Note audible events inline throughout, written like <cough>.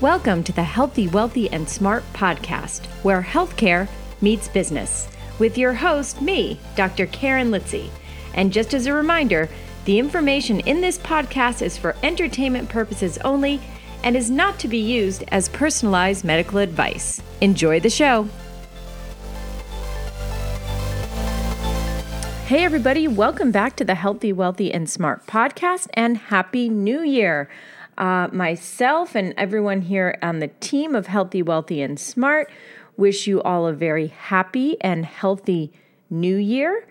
Welcome to the Healthy, Wealthy, and Smart podcast, where healthcare meets business, with your host, me, Dr. Karen Litzy. And just as a reminder, the information in this podcast is for entertainment purposes only and is not to be used as personalized medical advice. Enjoy the show. Hey, everybody, welcome back to the Healthy, Wealthy, and Smart podcast, and Happy New Year. Uh, myself and everyone here on the team of Healthy, Wealthy, and Smart wish you all a very happy and healthy new year.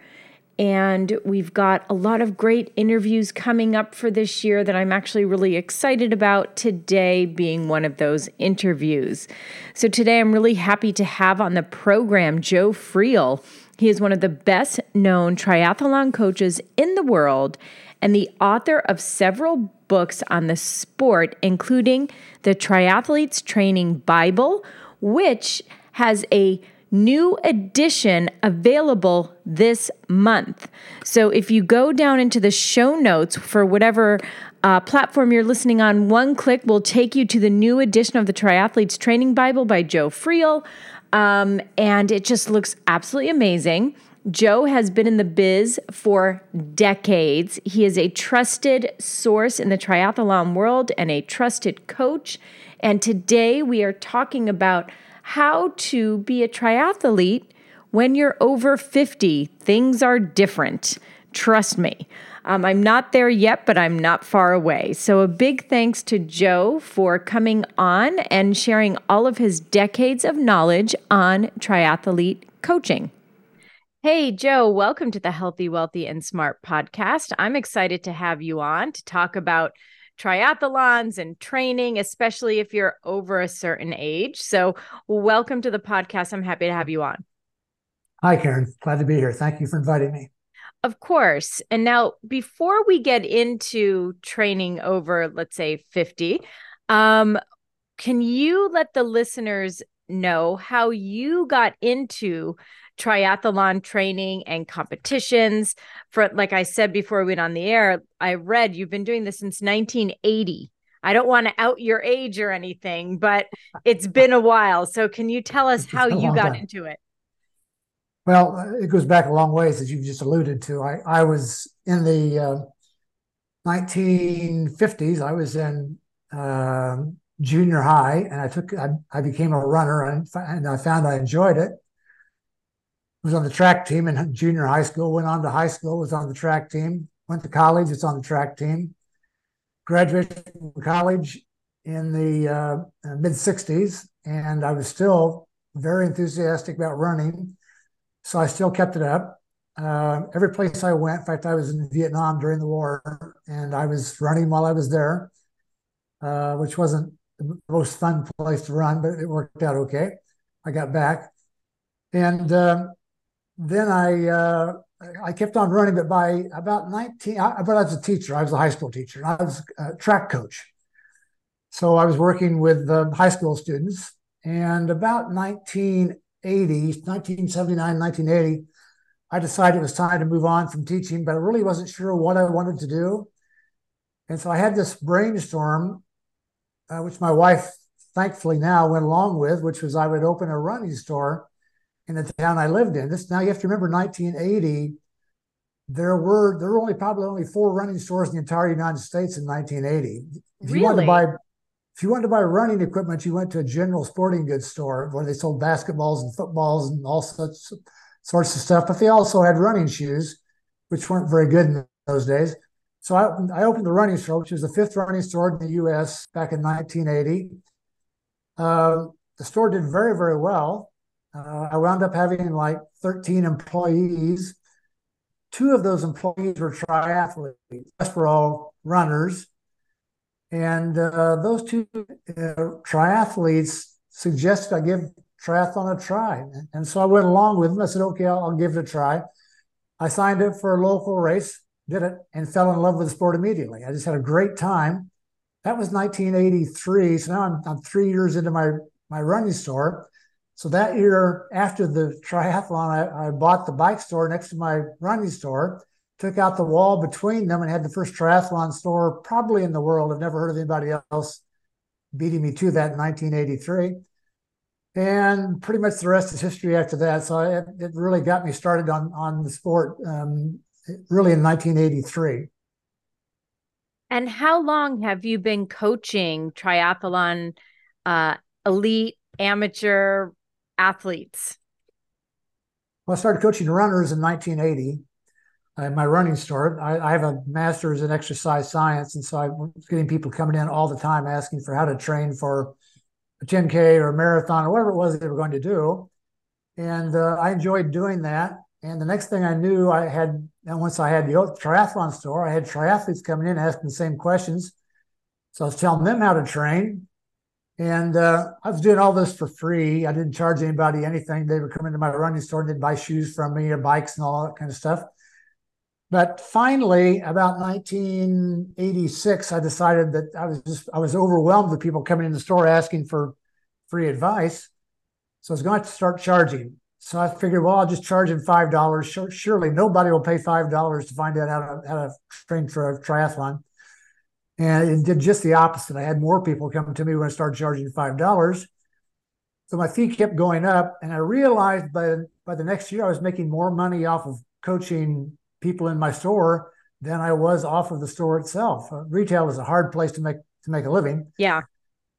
And we've got a lot of great interviews coming up for this year that I'm actually really excited about. Today being one of those interviews. So, today I'm really happy to have on the program Joe Friel. He is one of the best known triathlon coaches in the world and the author of several books on the sport, including the Triathletes Training Bible, which has a new edition available this month. So if you go down into the show notes for whatever uh, platform you're listening on, one click will take you to the new edition of the Triathletes Training Bible by Joe Friel. Um, and it just looks absolutely amazing. Joe has been in the biz for decades. He is a trusted source in the triathlon world and a trusted coach. And today we are talking about how to be a triathlete when you're over 50. Things are different. Trust me. Um, I'm not there yet, but I'm not far away. So, a big thanks to Joe for coming on and sharing all of his decades of knowledge on triathlete coaching. Hey, Joe, welcome to the Healthy, Wealthy, and Smart podcast. I'm excited to have you on to talk about triathlons and training, especially if you're over a certain age. So, welcome to the podcast. I'm happy to have you on. Hi, Karen. Glad to be here. Thank you for inviting me. Of course. And now, before we get into training over, let's say, 50, um, can you let the listeners know how you got into triathlon training and competitions. For like I said before we went on the air, I read you've been doing this since 1980. I don't want to out your age or anything, but it's been a while. So can you tell us how you got time. into it? Well, it goes back a long ways, as you've just alluded to. I, I was in the uh, 1950s. I was in uh, junior high, and I took I, I became a runner, and, and I found I enjoyed it was on the track team in junior high school, went on to high school, was on the track team, went to college, it's on the track team, graduated from college in the uh, mid 60s, and I was still very enthusiastic about running. So I still kept it up. Uh, every place I went, in fact, I was in Vietnam during the war, and I was running while I was there, uh, which wasn't the most fun place to run, but it worked out okay. I got back. And uh, then I uh, I kept on running, but by about 19, I, but I was a teacher. I was a high school teacher. I was a track coach. So I was working with uh, high school students. And about 1980, 1979, 1980, I decided it was time to move on from teaching, but I really wasn't sure what I wanted to do. And so I had this brainstorm, uh, which my wife thankfully now went along with, which was I would open a running store in the town I lived in. This now you have to remember 1980. There were there were only probably only four running stores in the entire United States in 1980. If really? you wanted to buy if you wanted to buy running equipment, you went to a general sporting goods store where they sold basketballs and footballs and all such sorts of stuff. But they also had running shoes, which weren't very good in those days. So I, I opened the running store, which was the fifth running store in the U.S. back in 1980. Uh, the store did very, very well. Uh, I wound up having like 13 employees. Two of those employees were triathletes, rest were all runners. And uh, those two uh, triathletes suggested I give triathlon a try. And so I went along with them. I said, okay, I'll, I'll give it a try. I signed up for a local race, did it, and fell in love with the sport immediately. I just had a great time. That was 1983. So now I'm, I'm three years into my, my running store. So that year after the triathlon, I, I, bought the bike store next to my running store, took out the wall between them, and had the first triathlon store probably in the world. I've never heard of anybody else beating me to that in 1983. And pretty much the rest is history after that. So it, it really got me started on on the sport um, really in 1983. And how long have you been coaching triathlon uh, elite amateur athletes? Well, I started coaching runners in 1980 in my running store. I, I, have a master's in exercise science, and so I was getting people coming in all the time asking for how to train for a 10K or a marathon or whatever it was they were going to do. And uh, I enjoyed doing that. And the next thing I knew, I had, and once I had the triathlon store, I had triathletes coming in asking the same questions. So I was telling them how to train. And uh, I was doing all this for free. I didn't charge anybody anything. They would come into my running store and they'd buy shoes from me or bikes and all that kind of stuff. But finally, about 1986, I decided that I was just I was overwhelmed with people coming in the store asking for free advice. So I was going to start charging. So I figured, well, I'll just charge them five dollars. Surely nobody will pay five dollars to find out how to how to train for a triathlon. And it did just the opposite. I had more people coming to me when I started charging five dollars. So my fee kept going up, and I realized by by the next year I was making more money off of coaching people in my store than I was off of the store itself. Uh, retail is a hard place to make to make a living. Yeah.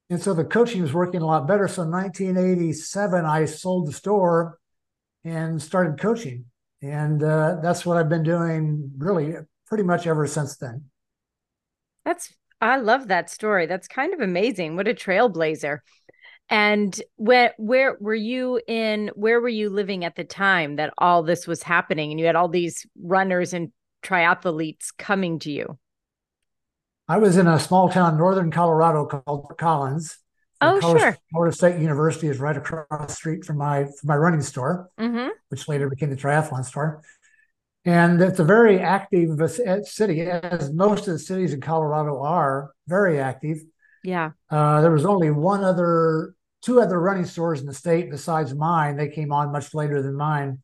And so the coaching was working a lot better. So in 1987, I sold the store and started coaching. And uh, that's what I've been doing really pretty much ever since then. That's, I love that story. That's kind of amazing. What a trailblazer. And where where were you in where were you living at the time that all this was happening and you had all these runners and triathletes coming to you? I was in a small town northern Colorado called Collins. Oh, Colorado, sure. Florida State University is right across the street from my from my running store, mm-hmm. which later became the triathlon store. And it's a very active city, as most of the cities in Colorado are very active. Yeah. Uh, there was only one other two other running stores in the state besides mine. They came on much later than mine.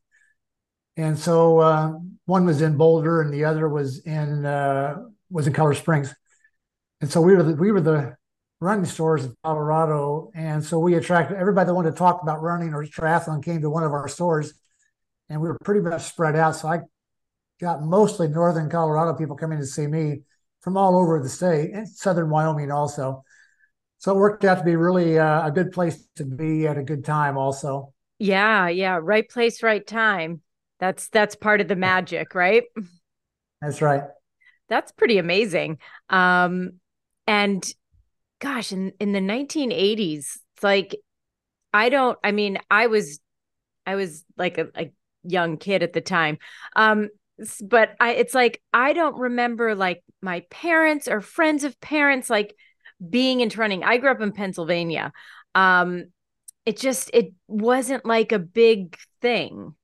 And so uh, one was in Boulder and the other was in uh, was in Colorado Springs. And so we were the, we were the running stores in Colorado, and so we attracted everybody that wanted to talk about running or triathlon came to one of our stores, and we were pretty much spread out. So I got mostly northern Colorado people coming to see me from all over the state and southern Wyoming also. So it worked out to be really uh, a good place to be at a good time also. Yeah yeah right place right time. That's that's part of the magic right? That's right. That's pretty amazing. Um and gosh in in the 1980s it's like i don't i mean i was i was like a, a young kid at the time um but i it's like i don't remember like my parents or friends of parents like being into running. I grew up in Pennsylvania. Um, it just it wasn't like a big thing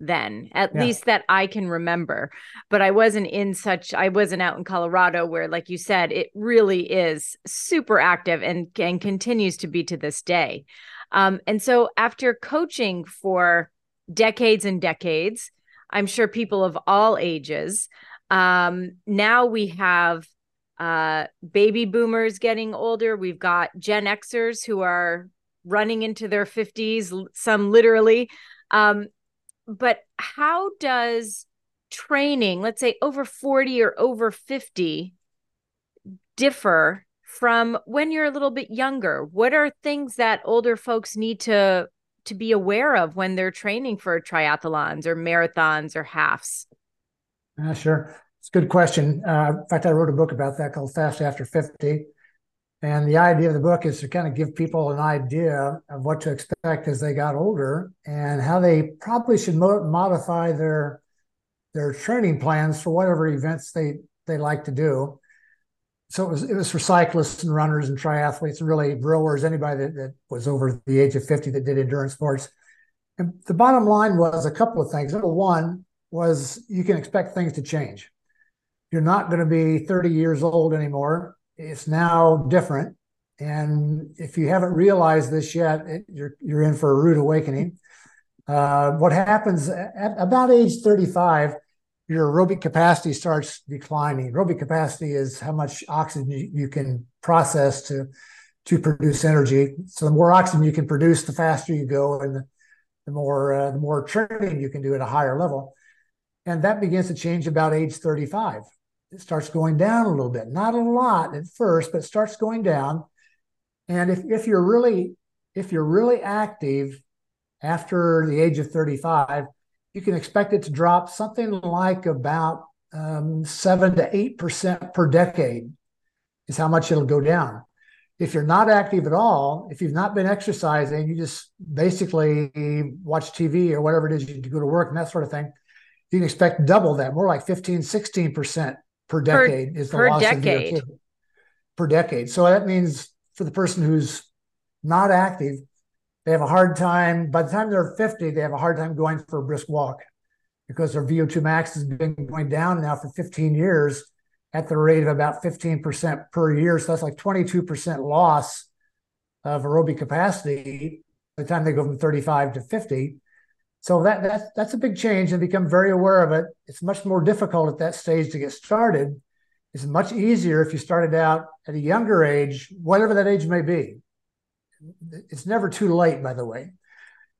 then at yeah. least that i can remember but i wasn't in such i wasn't out in colorado where like you said it really is super active and and continues to be to this day um, and so after coaching for decades and decades i'm sure people of all ages um, now we have uh, baby boomers getting older. We've got Gen Xers who are running into their 50s, some literally. Um, but how does training, let's say over 40 or over 50, differ from when you're a little bit younger? What are things that older folks need to to be aware of when they're training for triathlons or marathons or halves? Uh, sure. It's a good question. Uh, in fact, I wrote a book about that called Fast After 50. And the idea of the book is to kind of give people an idea of what to expect as they got older and how they probably should mo- modify their their training plans for whatever events they they like to do. So it was it was for cyclists and runners and triathletes and really rowers, anybody that, that was over the age of 50 that did endurance sports. And the bottom line was a couple of things. Number one was you can expect things to change you're not going to be 30 years old anymore. It's now different. And if you haven't realized this yet, it, you're you're in for a rude awakening. Uh, what happens at about age 35, your aerobic capacity starts declining. Aerobic capacity is how much oxygen you, can process to to produce energy. So the more oxygen you can produce, the faster you go, and the, the more uh, the more training you can do at a higher level. And that begins to change about age 35. It starts going down a little bit, not a lot at first, but starts going down. And if, if you're really if you're really active after the age of 35, you can expect it to drop something like about um, seven to eight percent per decade is how much it'll go down. If you're not active at all, if you've not been exercising, you just basically watch TV or whatever it is you go to work and that sort of thing, you can expect double that, more like 15, 16% per decade per, is the per loss decade. of VO2 per decade. So that means for the person who's not active, they have a hard time, by the time they're 50, they have a hard time going for a brisk walk because their VO2 max has been going down now for 15 years at the rate of about 15% per year. So that's like 22% loss of aerobic capacity by the time they go from 35 to 50. So that that's that's a big change and become very aware of it. It's much more difficult at that stage to get started. It's much easier if you started out at a younger age, whatever that age may be. It's never too late, by the way.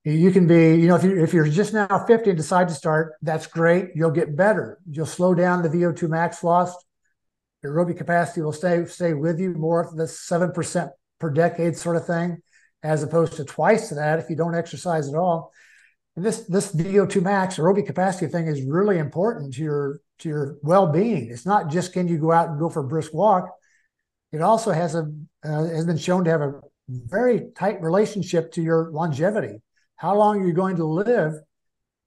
You can be, you know, if you're if you're just now 50 and decide to start, that's great. You'll get better. You'll slow down the VO2 max loss. Your aerobic capacity will stay stay with you more the seven percent per decade sort of thing, as opposed to twice that if you don't exercise at all. And this this VO2 max aerobic capacity thing is really important to your to your well-being. It's not just can you go out and go for a brisk walk. It also has a uh, has been shown to have a very tight relationship to your longevity. How long you're going to live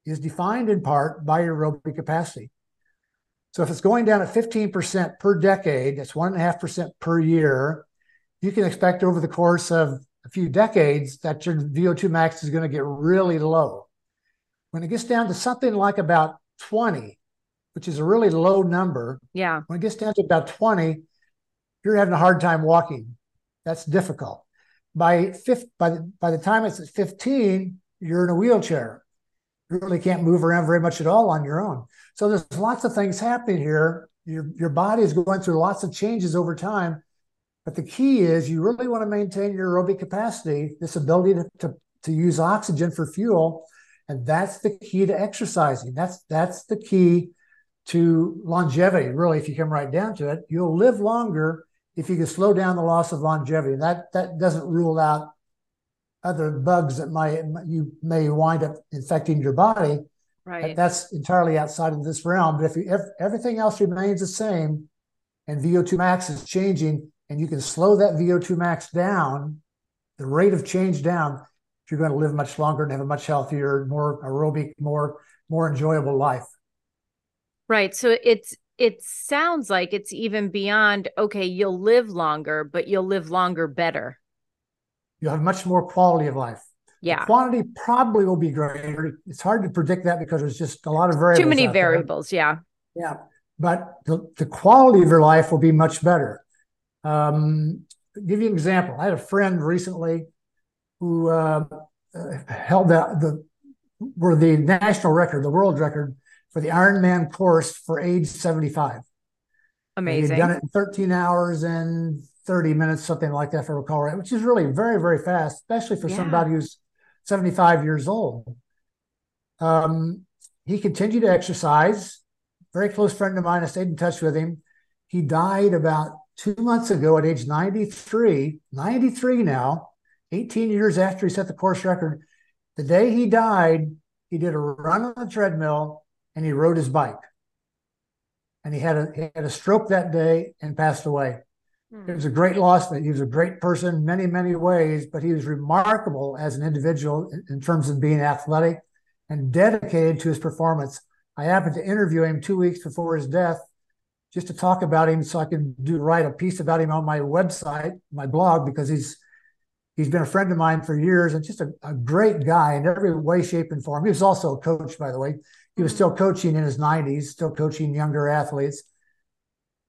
is defined in part by your aerobic capacity. So if it's going down at 15% per decade, that's one and a half percent per year, you can expect over the course of a few decades that your VO2 max is going to get really low. When it gets down to something like about 20, which is a really low number. Yeah. When it gets down to about 20, you're having a hard time walking. That's difficult. By fifth, by the, by the time it's at 15, you're in a wheelchair. You really can't move around very much at all on your own. So there's lots of things happening here. Your your body is going through lots of changes over time. But the key is you really want to maintain your aerobic capacity, this ability to, to, to use oxygen for fuel and that's the key to exercising. That's that's the key to longevity. Really, if you come right down to it, you'll live longer if you can slow down the loss of longevity. That that doesn't rule out other bugs that might you may wind up infecting your body. Right. That's entirely outside of this realm. But if, you, if everything else remains the same, and VO2 max is changing, and you can slow that VO2 max down, the rate of change down, you're going to live much longer and have a much healthier, more aerobic, more more enjoyable life. Right. So it's it sounds like it's even beyond okay, you'll live longer, but you'll live longer better. You'll have much more quality of life. Yeah. The quantity probably will be greater. It's hard to predict that because there's just a lot of variables. Too many variables, there. yeah. Yeah. But the, the quality of your life will be much better. Um, give you an example. I had a friend recently who uh, held the, the were the national record, the world record for the Ironman course for age 75. Amazing. Done it in 13 hours and 30 minutes, something like that, if I recall right, which is really very, very fast, especially for yeah. somebody who's 75 years old. Um, he continued to exercise. Very close friend of mine. I stayed in touch with him. He died about two months ago at age 93, 93 now. 18 years after he set the course record, the day he died, he did a run on the treadmill and he rode his bike. And he had a he had a stroke that day and passed away. Hmm. It was a great loss. He was a great person in many, many ways, but he was remarkable as an individual in, in terms of being athletic and dedicated to his performance. I happened to interview him two weeks before his death just to talk about him so I can do write a piece about him on my website, my blog, because he's He's been a friend of mine for years and just a, a great guy in every way, shape, and form. He was also a coach, by the way. He was mm-hmm. still coaching in his 90s, still coaching younger athletes.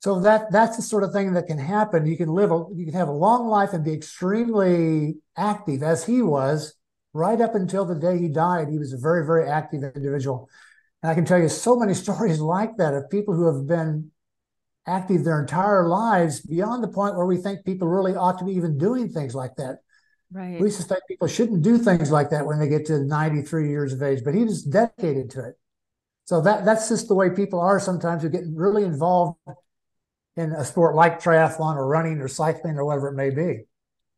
So that that's the sort of thing that can happen. You can live a you can have a long life and be extremely active as he was right up until the day he died. He was a very, very active individual. And I can tell you so many <laughs> stories like that of people who have been active their entire lives beyond the point where we think people really ought to be even doing things like that. Right. We suspect people shouldn't do things like that when they get to 93 years of age, but he was dedicated to it. So that that's just the way people are sometimes who get really involved in a sport like triathlon or running or cycling or whatever it may be.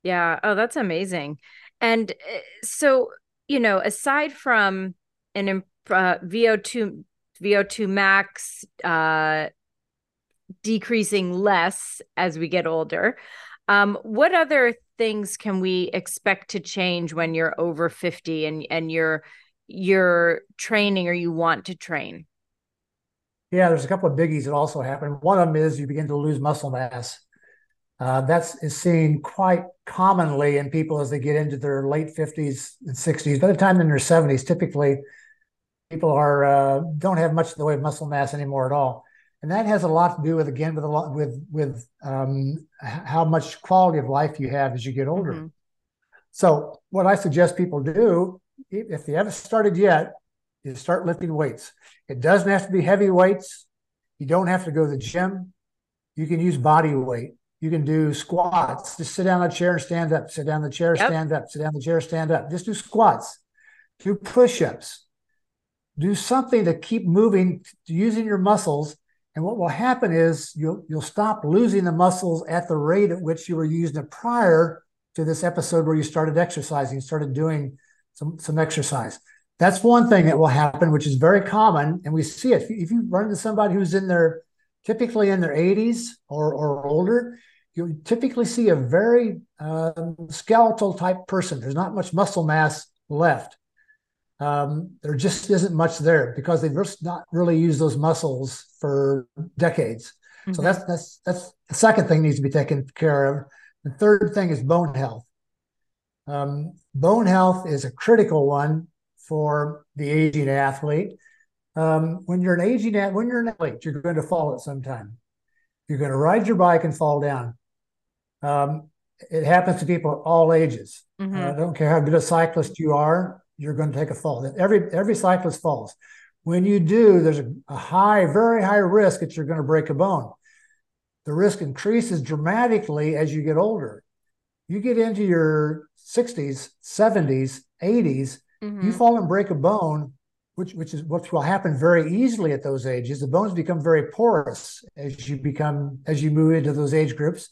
Yeah. Oh, that's amazing. And uh, so, you know, aside from an uh, VO2 VO2 max uh, decreasing less as we get older, um, what other things can we expect to change when you're over 50 and and you're you're training or you want to train? Yeah, there's a couple of biggies that also happen. One of them is you begin to lose muscle mass. Uh, that's is seen quite commonly in people as they get into their late 50s and 60s. By the time they're in their 70s, typically people are uh, don't have much in the way of muscle mass anymore at all, and that has a lot to do with again with a lot with with um, how much quality of life you have as you get older. Mm-hmm. So, what I suggest people do, if they haven't started yet, is start lifting weights. It doesn't have to be heavy weights. You don't have to go to the gym. You can use body weight. You can do squats. Just sit down in a chair and stand up. Sit down the chair, yep. stand up. Sit down the chair, stand up. Just do squats. Do push-ups. Do something to keep moving, using your muscles. And what will happen is you'll you'll stop losing the muscles at the rate at which you were using it prior to this episode where you started exercising, started doing some some exercise. That's one thing that will happen, which is very common, and we see it. If you run into somebody who's in their typically in their 80s or, or older, you typically see a very um, skeletal type person. There's not much muscle mass left. Um, there just isn't much there because they've just not really used those muscles for decades. Mm-hmm. So that's that's that's the second thing needs to be taken care of. The third thing is bone health. Um, bone health is a critical one for the aging athlete. Um, when you're an aging at when you're an athlete, you're going to fall at some time. You're going to ride your bike and fall down. Um, it happens to people at all ages. Mm-hmm. Uh, I don't care how good a cyclist you are, you're going to take a fall. Every every cyclist falls. When you do, there's a, a high, very high risk that you're going to break a bone. The risk increases dramatically as you get older. You get into your 60s, 70s, 80s, mm-hmm. you fall and break a bone, which which is what will happen very easily at those ages. The bones become very porous as you become as you move into those age groups.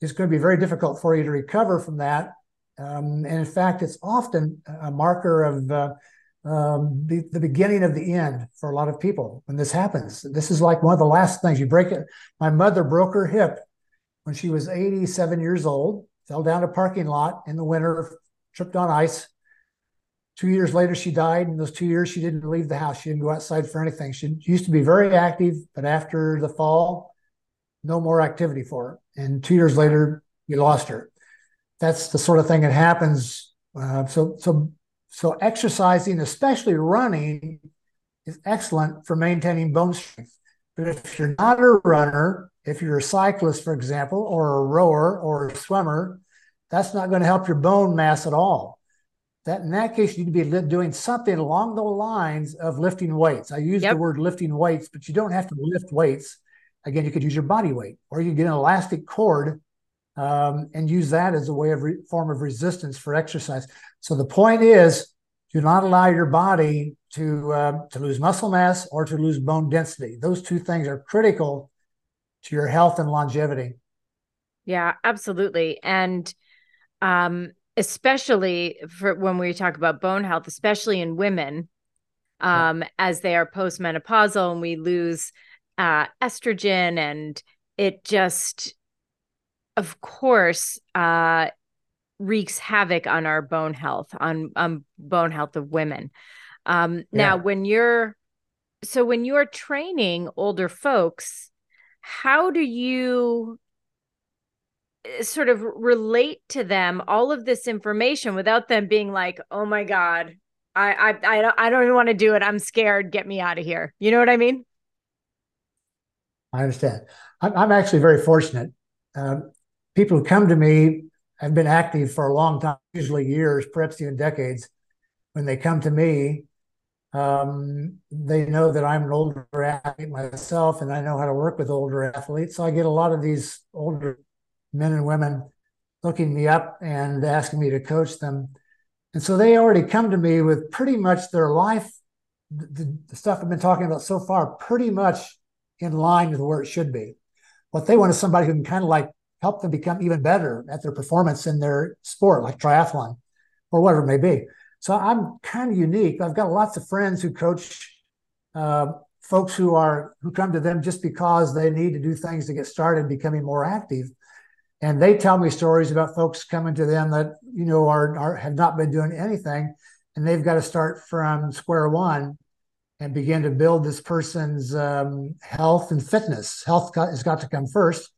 It's going to be very difficult for you to recover from that. Um, and in fact, it's often a marker of uh, um, the, the beginning of the end for a lot of people when this happens. This is like one of the last things you break it. My mother broke her hip when she was 87 years old, fell down a parking lot in the winter, tripped on ice, Two years later, she died. In those two years, she didn't leave the house. She didn't go outside for anything. She used to be very active, but after the fall, no more activity for her. And two years later, we lost her. That's the sort of thing that happens. Uh, so, so, so exercising, especially running, is excellent for maintaining bone strength. But if you're not a runner, if you're a cyclist, for example, or a rower or a swimmer, that's not going to help your bone mass at all that in that case you need to be doing something along the lines of lifting weights. I use yep. the word lifting weights, but you don't have to lift weights. Again, you could use your body weight, or you get an elastic cord um, and use that as a way of re- form of resistance for exercise. So the point is, do not allow your body to uh, to lose muscle mass or to lose bone density. Those two things are critical to your health and longevity. Yeah, absolutely. And um, especially for when we talk about bone health, especially in women, um, yeah. as they are postmenopausal and we lose uh, estrogen, and it just, of course, uh, wreaks havoc on our bone health, on, on bone health of women. Um, now, yeah. when you're so when you're training older folks, how do you Eh, sort of relate to them all of this information without them being like, "Oh my god, I I I don't I don't even want to do it. I'm scared. Get me out of here." You know what I mean? I understand. I'm, I'm actually very fortunate. Um, people who come to me have been active for a long time, usually years, perhaps even decades. When they come to me, Um, they know that I'm an older athlete myself, and I know how to work with older athletes. So I get a lot of these older men and women looking me up and asking me to coach them. And so they already come to me with pretty much their life, the, the stuff I've been talking about so far, pretty much in line with where it should be. What they want is somebody who can kind of like help them become even better at their performance in their sport, like triathlon or whatever it may be. So I'm kind of unique. I've got lots of friends who coach uh, folks who are who come to them just because they need to do things to get started becoming more active. And they tell me stories about folks coming to them that you know are, are have not been doing anything, and they've got to start from square one and begin to build this person's um, health and fitness. Health has got to come first.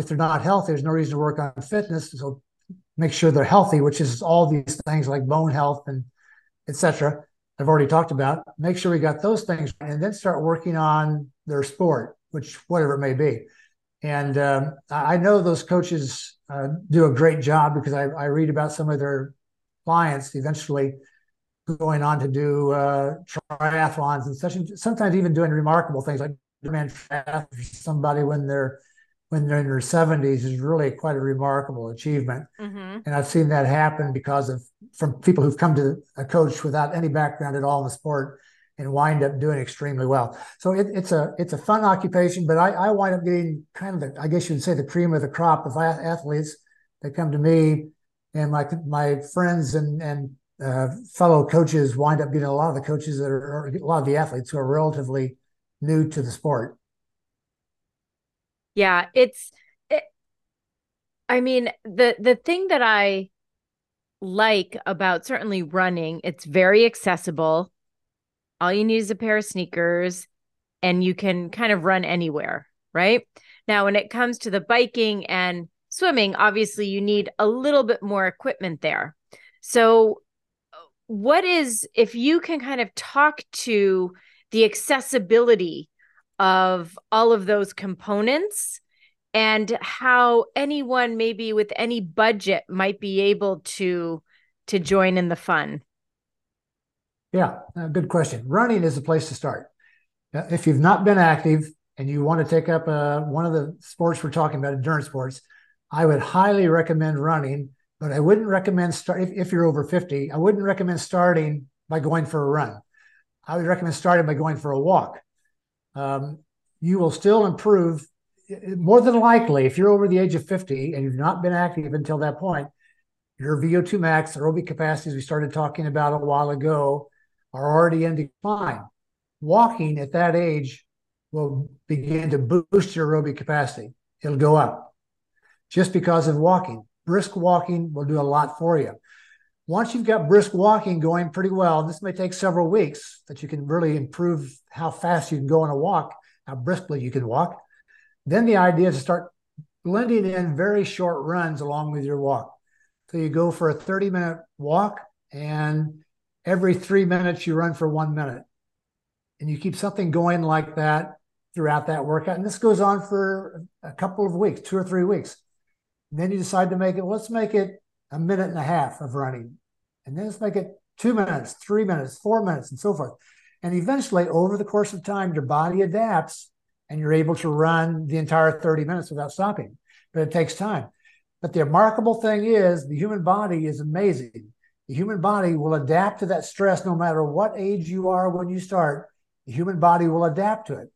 If they're not healthy, there's no reason to work on fitness. So make sure they're healthy, which is all these things like bone health and etc. I've already talked about. Make sure we got those things, and then start working on their sport, which whatever it may be. And um, I know those coaches uh, do a great job because I, I, read about some of their clients eventually going on to do uh, triathlons and such, and sometimes even doing remarkable things like demand for somebody when they're when they're in their 70s is really quite a remarkable achievement. Mm-hmm. And I've seen that happen because of from people who've come to a coach without any background at all in the sport and wind up doing extremely well. So it, it's a it's a fun occupation, but I, I wind up getting kind of the I guess you'd say the cream of the crop of athletes that come to me, and my my friends and and uh, fellow coaches wind up getting a lot of the coaches that are a lot of the athletes who are relatively new to the sport. Yeah, it's it, I mean, the the thing that I like about certainly running, it's very accessible. All you need is a pair of sneakers and you can kind of run anywhere, right? Now, when it comes to the biking and swimming, obviously you need a little bit more equipment there. So, what is, if you can kind of talk to the accessibility of all of those components and how anyone maybe with any budget might be able to to join in the fun. Yeah uh, good question. Running is a place to start. If you've not been active and you want to take up uh, one of the sports we're talking about endurance sports i would highly recommend running but i wouldn't recommend start if, if you're over 50 i wouldn't recommend starting by going for a run. I would recommend starting by going for a walk um, you will still improve more than likely if you're over the age of 50 and you've not been active until that point your vo2 max aerobic capacities we started talking about a while ago are already in decline. Walking at that age will begin to boost your aerobic capacity. It'll go up just because of walking. Brisk walking will do a lot for you once you've got brisk walking going pretty well, this may take several weeks that you can really improve how fast you can go on a walk, how briskly you can walk. Then the idea is to start blending in very short runs along with your walk. So you go for a 30 minute walk, and every three minutes you run for one minute. And you keep something going like that throughout that workout. And this goes on for a couple of weeks, two or three weeks. And then you decide to make it, let's make it a minute and a half of running and then let's make it two minutes, three minutes, four minutes, and so forth. And eventually, over the course of time, your body adapts and you're able to run the entire 30 minutes without stopping. But it takes time. But the remarkable thing is, the human body is amazing. The human body will adapt to that stress no matter what age you are when you start. The human body will adapt to it.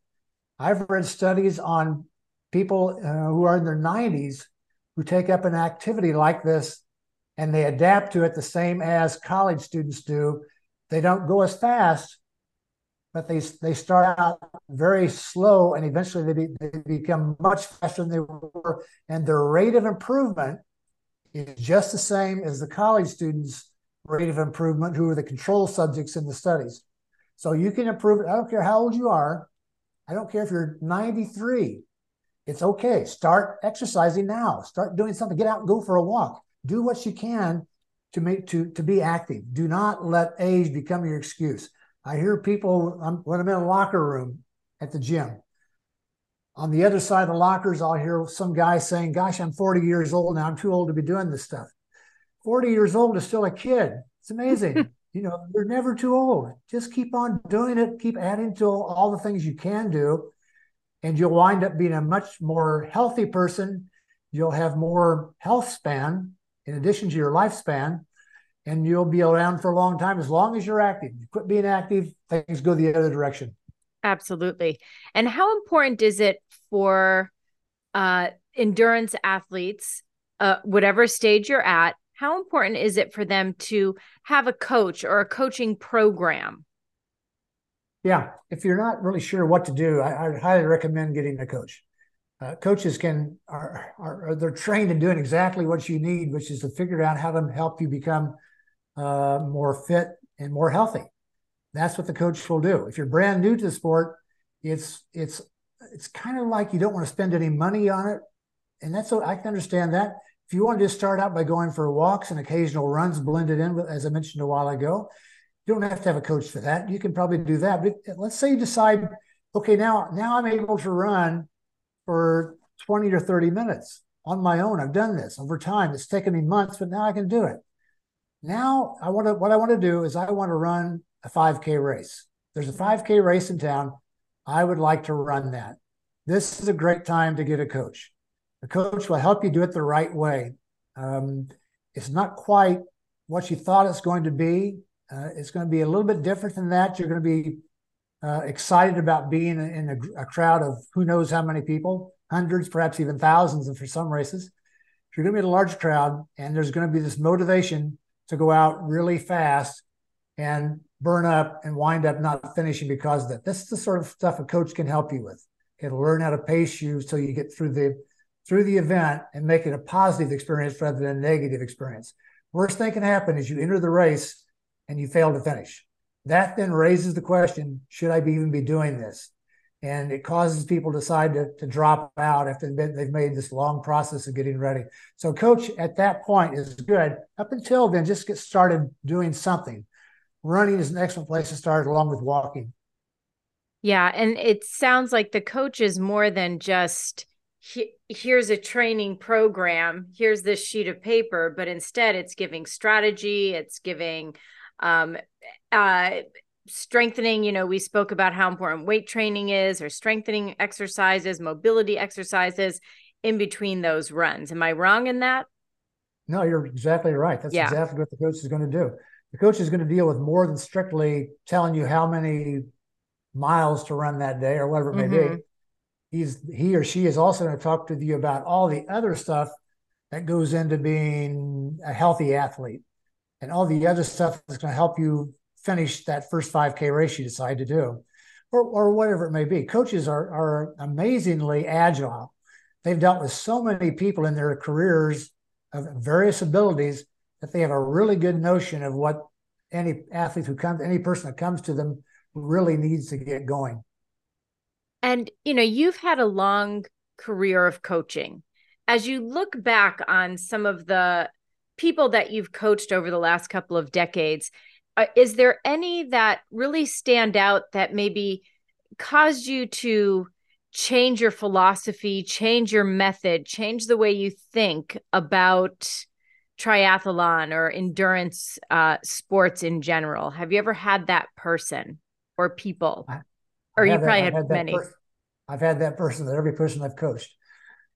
I've read studies on people uh, who are in their 90s who take up an activity like this and they adapt to it the same as college students do. They don't go as fast, but they they start out very slow, and eventually they, be, they become much faster than they were, and their rate of improvement is just the same as the college students' rate of improvement, who are the control subjects in the studies. So you can improve it. I don't care how old you are. I don't care if you're 93. It's okay. Start exercising now. Start doing something. Get out and go for a walk do what you can to make to to be active. Do not let age become your excuse. I hear people I'm, when I'm in a locker room at the gym. On the other side of the lockers, I'll hear some guy saying, "Gosh, I'm 40 years old now. I'm too old to be doing this stuff." 40 years old is still a kid. It's amazing. <laughs> You know, you're never too old. Just keep on doing it. Keep adding to all the things you can do, and you'll wind up being a much more healthy person. You'll have more health span in addition to your lifespan, and you'll be around for a long time as long as you're active. You quit being active, things go the other direction. Absolutely. And how important is it for uh, endurance athletes, uh, whatever stage you're at, how important is it for them to have a coach or a coaching program? Yeah, if you're not really sure what to do, I, I highly recommend getting a coach. Uh, coaches can are, are, they're trained in doing exactly what you need, which is to figure out how to help you become uh, more fit and more healthy. That's what the coach will do. If you're brand new to the sport, it's it's it's kind of like you don't want to spend any money on it, and that's what I can understand that. If you want to just start out by going for walks and occasional runs blended in, with, as I mentioned a while ago, you don't have to have a coach for that. You can probably do that. But let's say you decide, okay, now now I'm able to run for 20 or 30 minutes on my own. I've done this over time. It's taken me months, but now I can do it. Now I want to what I want to do is I want to run a 5K race. There's a 5K race in town. I would like to run that. This is a great time to get a coach. A coach will help you do it the right way. Um, it's not quite what you thought it's going to be. Uh, it's going to be a little bit different than that. You're going to be uh, excited about being in a, a, crowd of who knows how many people, hundreds, perhaps even thousands, and for some races. You're going to be in a large crowd, and there's going to be this motivation to go out really fast and burn up and wind up not finishing because of that. This is the sort of stuff a coach can help you with. It'll learn how to pace you so you get through the through the event and make it a positive experience rather than a negative experience. Worst thing can happen is you enter the race and you fail to finish. That then raises the question: Should I be even be doing this? And it causes people to decide to, to drop out after they've made this long process of getting ready. So, coach at that point is good. Up until then, just get started doing something running is an excellent place to start along with walking. Yeah. And it sounds like the coach is more than just here's a training program, here's this sheet of paper, but instead it's giving strategy, it's giving um, uh, strengthening. You know, we spoke about how important weight training is, or strengthening exercises, mobility exercises in between those runs. Am I wrong in that? No, you're exactly right. That's yeah. exactly what the coach is going to do the coach is going to deal with more than strictly telling you how many miles to run that day or whatever it may mm-hmm. be. He's he or she is also going to talk to you about all the other stuff that goes into being a healthy athlete and all the other stuff that's going to help you finish that first 5K race you decide to do, or, or whatever it may be. Coaches are, are amazingly agile. They've dealt with so many people in their careers of various abilities that they have a really good notion of what any athlete who comes, any person that comes to them really needs to get going. And, you know, you've had a long career of coaching. As you look back on some of the people that you've coached over the last couple of decades, uh, is there any that really stand out that maybe caused you to change your philosophy, change your method, change the way you think about triathlon or endurance uh, sports in general? Have you ever had that person or people? I, or you probably had, had many. Per- I've had that person that every person I've coached.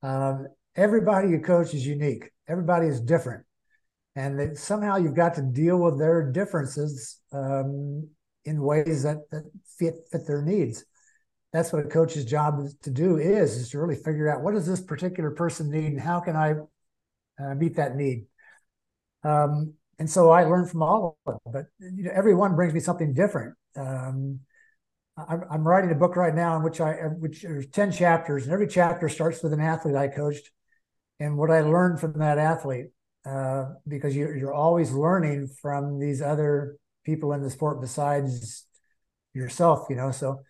Um, everybody you coach is unique. Everybody is different, and somehow you've got to deal with their differences um, in ways that, that fit fit their needs. That's what a coach's job is to do is is to really figure out what does this particular person need and how can I uh, meet that need. Um, and so I learned from all of them, but you know, everyone brings me something different. Um, I'm, I'm, writing a book right now in which I, which there's 10 chapters and every chapter starts with an athlete I coached and what I learned from that athlete, uh, because you're, you're always learning from these other people in the sport besides yourself, you know, so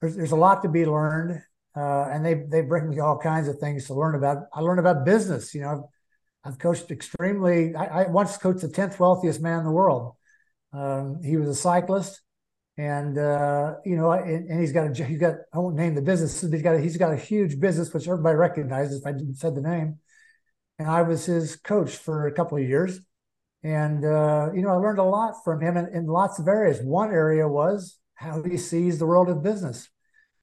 there's, there's a lot to be learned. Uh, and they, they bring me all kinds of things to learn about. I learned about business, you know, I've coached extremely. I, I once coached the tenth wealthiest man in the world. Um, he was a cyclist, and uh, you know, and, and, he's got a he's got I won't name the business. He's got a, he's got a huge business which everybody recognizes if I didn't said the name. And I was his coach for a couple of years, And, uh, you know, I learned a lot from him in, in lots of areas. One area was how he sees the world of business.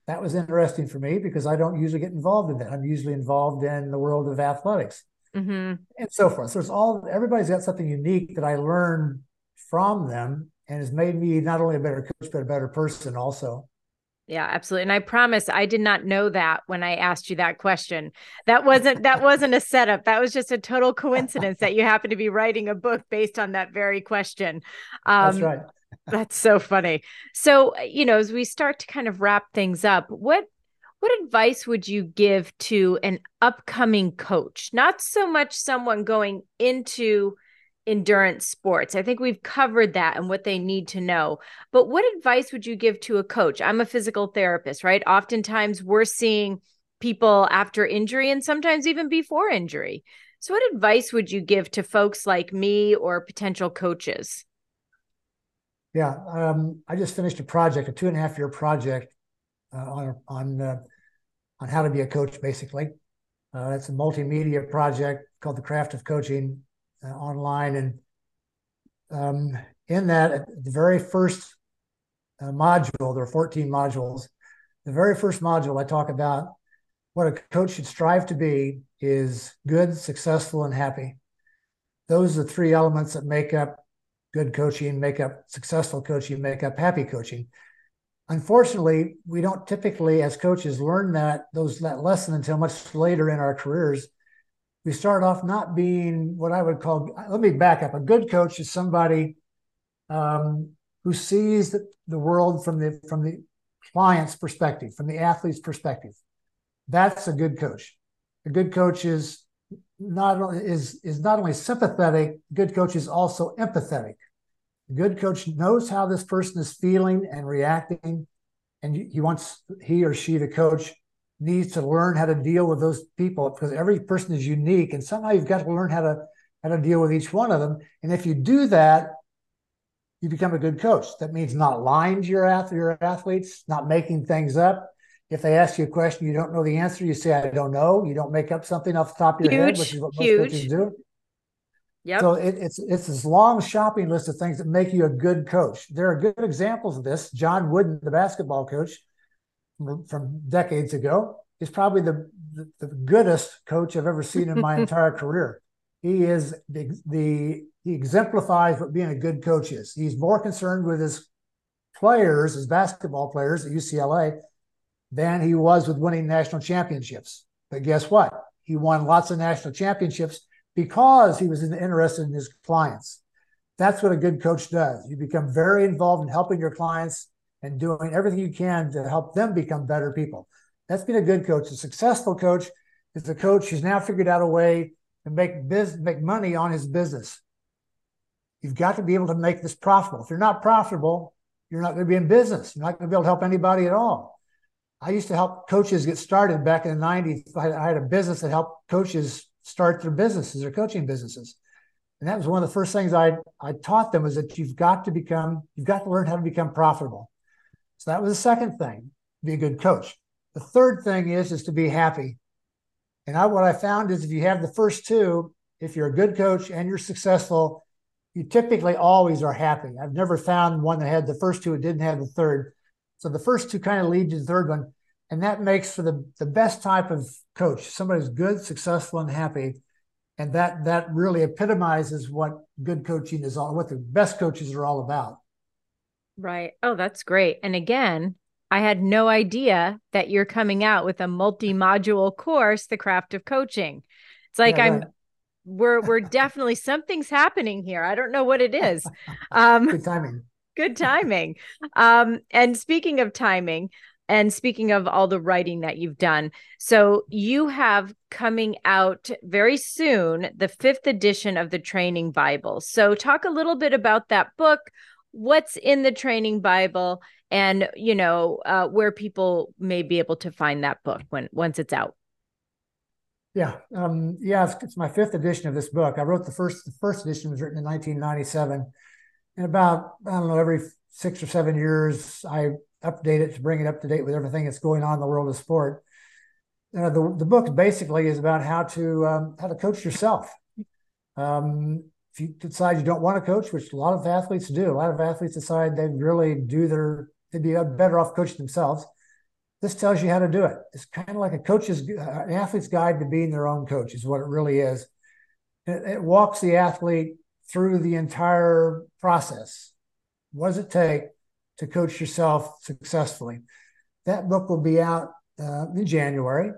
That was interesting for me because I don't usually get involved in that. I'm usually involved in the world of athletics mm-hmm. and so forth. So it's all, everybody's got something unique that I learned from them and has made me not only a better coach, but a better person also. Yeah, absolutely. And I promise I did not know that when I asked you that question. That wasn't that wasn't a setup. That was just a total coincidence that you happen to be writing a book based on that very question. Um, that's right. that's so funny. So, you know, as we start to kind of wrap things up, what what advice would you give to an upcoming coach? Not so much someone going into endurance sports. I think we've covered that and what they need to know. But what advice would you give to a coach? I'm a physical therapist, right? Oftentimes we're seeing people after injury and sometimes even before injury. So, what advice would you give to folks like me or potential coaches? Yeah, um, I just finished a project, a two and a half year project uh, on on uh, on how to be a coach. Basically, uh, it's a multimedia project called the Craft of Coaching online. And um, in that, the very first uh, module, there are 14 modules. The very first module, I talk about what a coach should strive to be is good, successful, and happy. Those are the three elements that make up good coaching, make up successful coaching, make up happy coaching. Unfortunately, we don't typically, as coaches, learn that those that lesson until much later in our careers we start off not being what I would call, let me back up. A good coach is somebody um, who sees the, world from the from the client's perspective, from the athlete's perspective. That's a good coach. A good coach is not only is is not only sympathetic. Good coach is also empathetic. A good coach knows how this person is feeling and reacting, and he wants he or she, the coach, needs to learn how to deal with those people because every person is unique and somehow you've got to learn how to how to deal with each one of them and if you do that you become a good coach that means not lying to your, ath- your athletes not making things up if they ask you a question you don't know the answer you say i don't know you don't make up something off the top of your huge, head which is what most huge. coaches do yeah So it, it's it's this long shopping list of things that make you a good coach. There are good examples of this. John Wooden, the basketball coach, from decades ago. He's probably the, the, the goodest coach I've ever seen in my <laughs> entire career. He is the, the he exemplifies what being a good coach is. He's more concerned with his players, his basketball players at UCLA, than he was with winning national championships. But guess what? He won lots of national championships because he was interested in his clients. That's what a good coach does. You become very involved in helping your clients and doing everything you can to help them become better people. That's been a good coach. A successful coach is a coach who's now figured out a way to make business, make money on his business. You've got to be able to make this profitable. If you're not profitable, you're not going to be in business. You're not going to be able to help anybody at all. I used to help coaches get started back in the 90s. I had a business that helped coaches start their businesses, their coaching businesses. And that was one of the first things I, I taught them was that you've got to become, you've got to learn how to become profitable. So that was the second thing, be a good coach. The third thing is is to be happy. And I, what I found is if you have the first two, if you're a good coach and you're successful, you typically always are happy. I've never found one that had the first two and didn't have the third. So the first two kind of lead to the third one. And that makes for the, the best type of coach, somebody who's good, successful, and happy. And that that really epitomizes what good coaching is all what the best coaches are all about. Right. Oh, that's great. And again, I had no idea that you're coming out with a multi-module course, The Craft of Coaching. It's like yeah, I'm right. we're we're definitely something's happening here. I don't know what it is. <laughs> Um good timing. Good timing. Um and speaking of timing, and speaking of all the writing that you've done, so you have coming out very soon the fifth edition of the Training Bible. So, talk a little bit about that book what's in the training bible and you know uh, where people may be able to find that book when once it's out. Yeah um, yeah it's, it's, my fifth edition of this book. I wrote the first the first edition was written in 1997 and about i don't know every six or seven years i update it to bring it up to date with everything that's going on in the world of sport. Uh, the, the book basically is about how to um, how to coach yourself. Um, if you decide you don't want to coach, which a lot of athletes do, a lot of athletes decide they really do their, they'd be better off coaching themselves. This tells you how to do it. It's kind of like a coach's, an athlete's guide to being their own coach, is what it really is. It, it walks the athlete through the entire process. What does it take to coach yourself successfully? That book will be out uh, in January.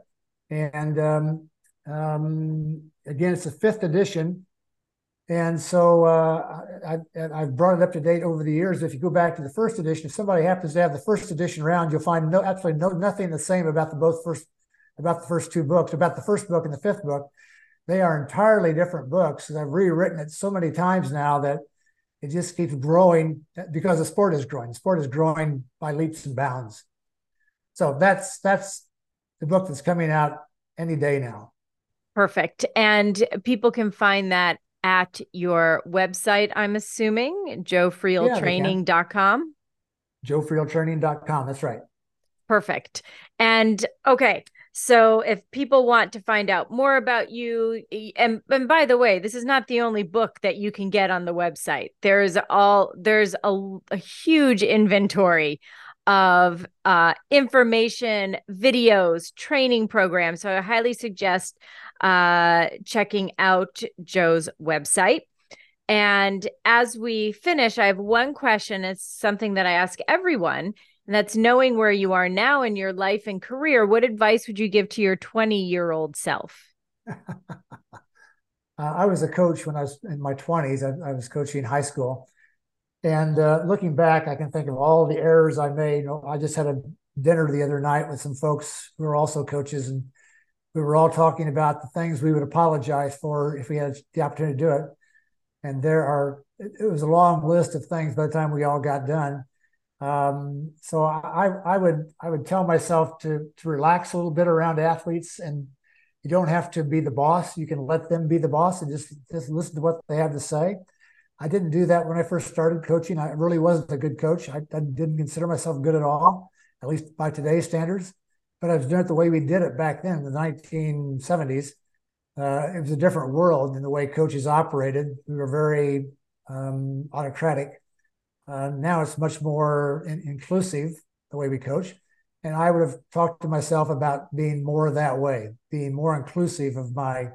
And um, um, again, it's the fifth edition. And so uh, I, have brought it up to date over the years. If you go back to the first edition, if somebody happens to have the first edition around, you'll find no absolutely no nothing the same about the both first about the first two books, about the first book and the fifth book. They are entirely different books. I've rewritten it so many times now that it just keeps growing because the sport is growing. The sport is growing by leaps and bounds. So that's that's the book that's coming out any day now. Perfect. And people can find that at your website, I'm assuming, joefrieltraining.com. Yeah, joefrieltraining.com. That's right. Perfect. And okay, so if people want to find out more about you, and, and by the way, this is not the only book that you can get on the website. There's all there's a, a huge inventory of uh, information, videos, training programs. So I highly suggest uh, checking out Joe's website. And as we finish, I have one question. It's something that I ask everyone, and that's knowing where you are now in your life and career. What advice would you give to your 20 year old self? <laughs> uh, I was a coach when I was in my 20s. I, I was coaching high school. And uh, looking back, I can think of all the errors I made. I just had a dinner the other night with some folks who are also coaches, and we were all talking about the things we would apologize for if we had the opportunity to do it. And there are, it was a long list of things by the time we all got done. Um, so I, I would, I would tell myself to to relax a little bit around athletes, and you don't have to be the boss. You can let them be the boss and just just listen to what they have to say. I didn't do that when I first started coaching. I really wasn't a good coach. I, I didn't consider myself good at all, at least by today's standards. But I was doing it the way we did it back then the 1970s. Uh, it was a different world than the way coaches operated. We were very um, autocratic. Uh, now it's much more in- inclusive the way we coach. And I would have talked to myself about being more that way, being more inclusive of my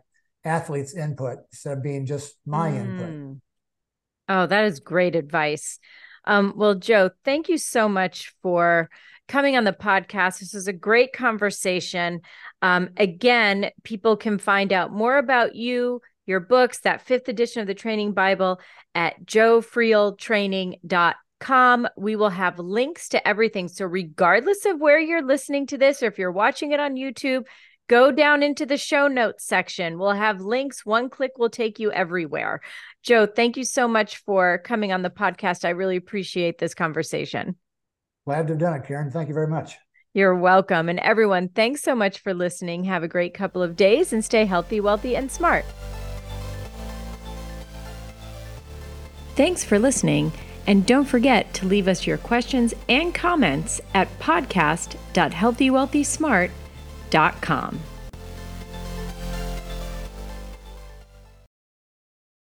athletes' input instead of being just my mm. input. Oh, that is great advice. Um, well, Joe, thank you so much for coming on the podcast. This is a great conversation. Um, again, people can find out more about you, your books, that fifth edition of the Training Bible at joefrieltraining.com. We will have links to everything. So, regardless of where you're listening to this, or if you're watching it on YouTube, go down into the show notes section. We'll have links. One click will take you everywhere. Joe, thank you so much for coming on the podcast. I really appreciate this conversation. Glad to have done it, Karen. Thank you very much. You're welcome. And everyone, thanks so much for listening. Have a great couple of days and stay healthy, wealthy, and smart. Thanks for listening. And don't forget to leave us your questions and comments at podcast.healthywealthysmart.com.